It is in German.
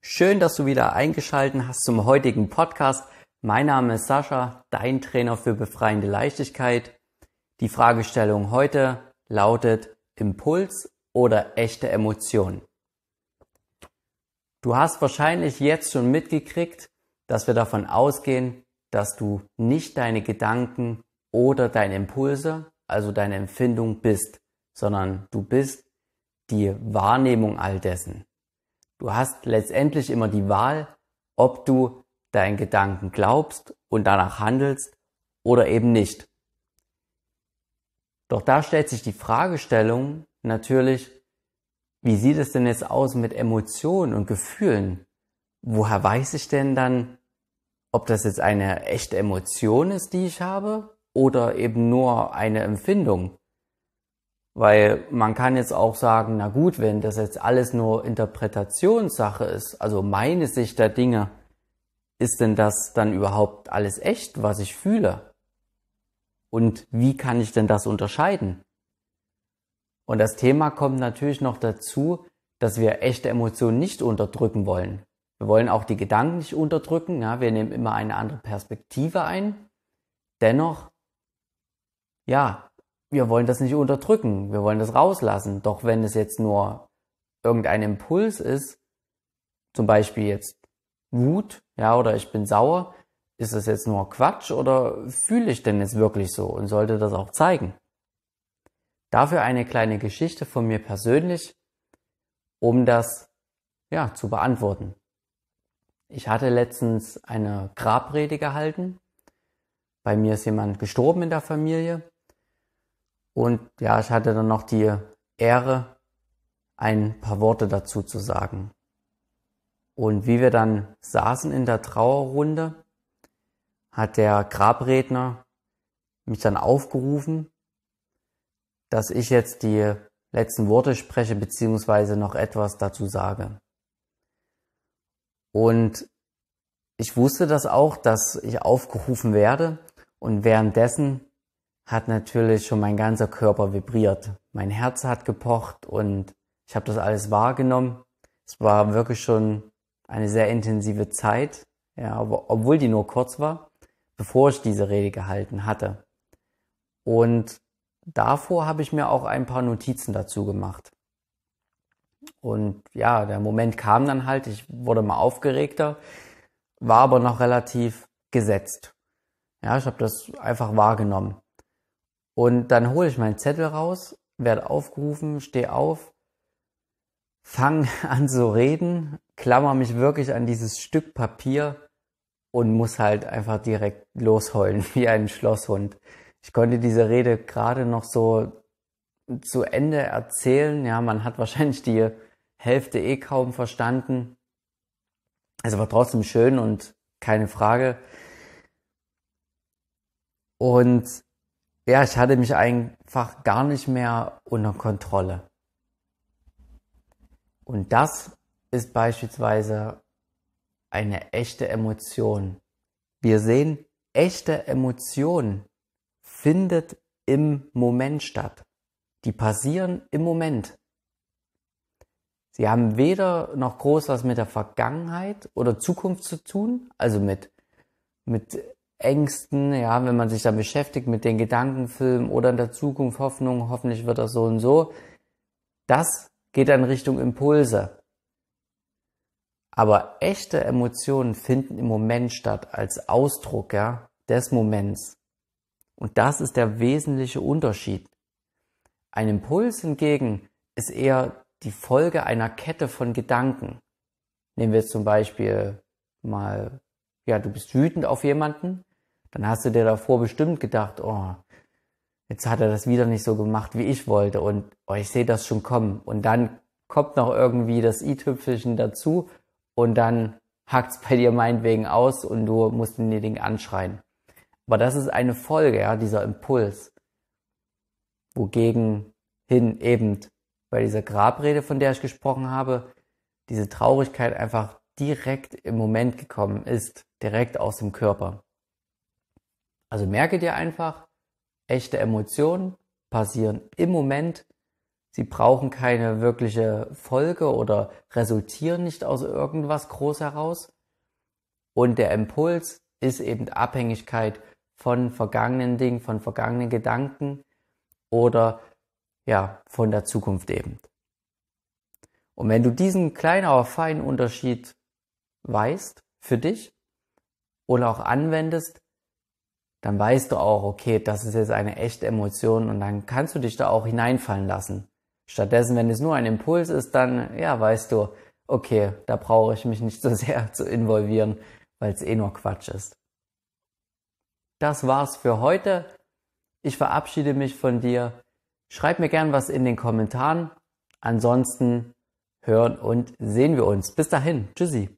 Schön, dass du wieder eingeschaltet hast zum heutigen Podcast. Mein Name ist Sascha, dein Trainer für befreiende Leichtigkeit. Die Fragestellung heute lautet Impuls oder echte Emotion. Du hast wahrscheinlich jetzt schon mitgekriegt, dass wir davon ausgehen, dass du nicht deine Gedanken oder deine Impulse, also deine Empfindung bist, sondern du bist die Wahrnehmung all dessen. Du hast letztendlich immer die Wahl, ob du deinen Gedanken glaubst und danach handelst oder eben nicht. Doch da stellt sich die Fragestellung natürlich, wie sieht es denn jetzt aus mit Emotionen und Gefühlen? Woher weiß ich denn dann, ob das jetzt eine echte Emotion ist, die ich habe, oder eben nur eine Empfindung? Weil man kann jetzt auch sagen, na gut, wenn das jetzt alles nur Interpretationssache ist, also meine Sicht der Dinge, ist denn das dann überhaupt alles echt, was ich fühle? Und wie kann ich denn das unterscheiden? Und das Thema kommt natürlich noch dazu, dass wir echte Emotionen nicht unterdrücken wollen. Wir wollen auch die Gedanken nicht unterdrücken. Ja, wir nehmen immer eine andere Perspektive ein. Dennoch, ja, wir wollen das nicht unterdrücken, wir wollen das rauslassen. Doch wenn es jetzt nur irgendein Impuls ist, zum Beispiel jetzt Wut, ja, oder ich bin sauer, ist das jetzt nur Quatsch oder fühle ich denn jetzt wirklich so und sollte das auch zeigen? Dafür eine kleine Geschichte von mir persönlich, um das ja zu beantworten. Ich hatte letztens eine Grabrede gehalten. Bei mir ist jemand gestorben in der Familie und ja, ich hatte dann noch die Ehre, ein paar Worte dazu zu sagen. Und wie wir dann saßen in der Trauerrunde, hat der Grabredner mich dann aufgerufen, dass ich jetzt die letzten Worte spreche, beziehungsweise noch etwas dazu sage. Und ich wusste das auch, dass ich aufgerufen werde. Und währenddessen hat natürlich schon mein ganzer Körper vibriert. Mein Herz hat gepocht und ich habe das alles wahrgenommen. Es war wirklich schon eine sehr intensive Zeit, ja, obwohl die nur kurz war, bevor ich diese Rede gehalten hatte. Und davor habe ich mir auch ein paar Notizen dazu gemacht. Und ja, der Moment kam dann halt, ich wurde mal aufgeregter, war aber noch relativ gesetzt. Ja, ich habe das einfach wahrgenommen. Und dann hole ich meinen Zettel raus, werde aufgerufen, stehe auf, fange an zu reden, klammer mich wirklich an dieses Stück Papier und muss halt einfach direkt losheulen wie ein Schlosshund. Ich konnte diese Rede gerade noch so zu Ende erzählen. Ja, man hat wahrscheinlich die Hälfte eh kaum verstanden. Es war trotzdem schön und keine Frage. Und ja, ich hatte mich einfach gar nicht mehr unter Kontrolle. Und das ist beispielsweise eine echte Emotion. Wir sehen, echte Emotion findet im Moment statt. Die passieren im Moment. Sie haben weder noch groß was mit der Vergangenheit oder Zukunft zu tun, also mit, mit Ängsten, ja, wenn man sich dann beschäftigt mit den Gedankenfilmen oder in der Zukunft Hoffnung, hoffentlich wird das so und so, das geht dann Richtung Impulse. Aber echte Emotionen finden im Moment statt als Ausdruck ja, des Moments. Und das ist der wesentliche Unterschied. Ein Impuls hingegen ist eher die Folge einer Kette von Gedanken. Nehmen wir jetzt zum Beispiel mal, ja, du bist wütend auf jemanden dann hast du dir davor bestimmt gedacht, oh, jetzt hat er das wieder nicht so gemacht, wie ich wollte und oh, ich sehe das schon kommen. Und dann kommt noch irgendwie das i-Tüpfelchen dazu und dann hackt's bei dir meinetwegen aus und du musst den Ding anschreien. Aber das ist eine Folge, ja, dieser Impuls. Wogegen hin eben bei dieser Grabrede, von der ich gesprochen habe, diese Traurigkeit einfach direkt im Moment gekommen ist, direkt aus dem Körper. Also merke dir einfach, echte Emotionen passieren im Moment Sie brauchen keine wirkliche Folge oder resultieren nicht aus irgendwas groß heraus. Und der Impuls ist eben Abhängigkeit von vergangenen Dingen, von vergangenen Gedanken oder ja, von der Zukunft eben. Und wenn du diesen kleinen, aber feinen Unterschied weißt für dich und auch anwendest, dann weißt du auch, okay, das ist jetzt eine echte Emotion und dann kannst du dich da auch hineinfallen lassen. Stattdessen, wenn es nur ein Impuls ist, dann, ja, weißt du, okay, da brauche ich mich nicht so sehr zu involvieren, weil es eh nur Quatsch ist. Das war's für heute. Ich verabschiede mich von dir. Schreib mir gern was in den Kommentaren. Ansonsten hören und sehen wir uns. Bis dahin. Tschüssi.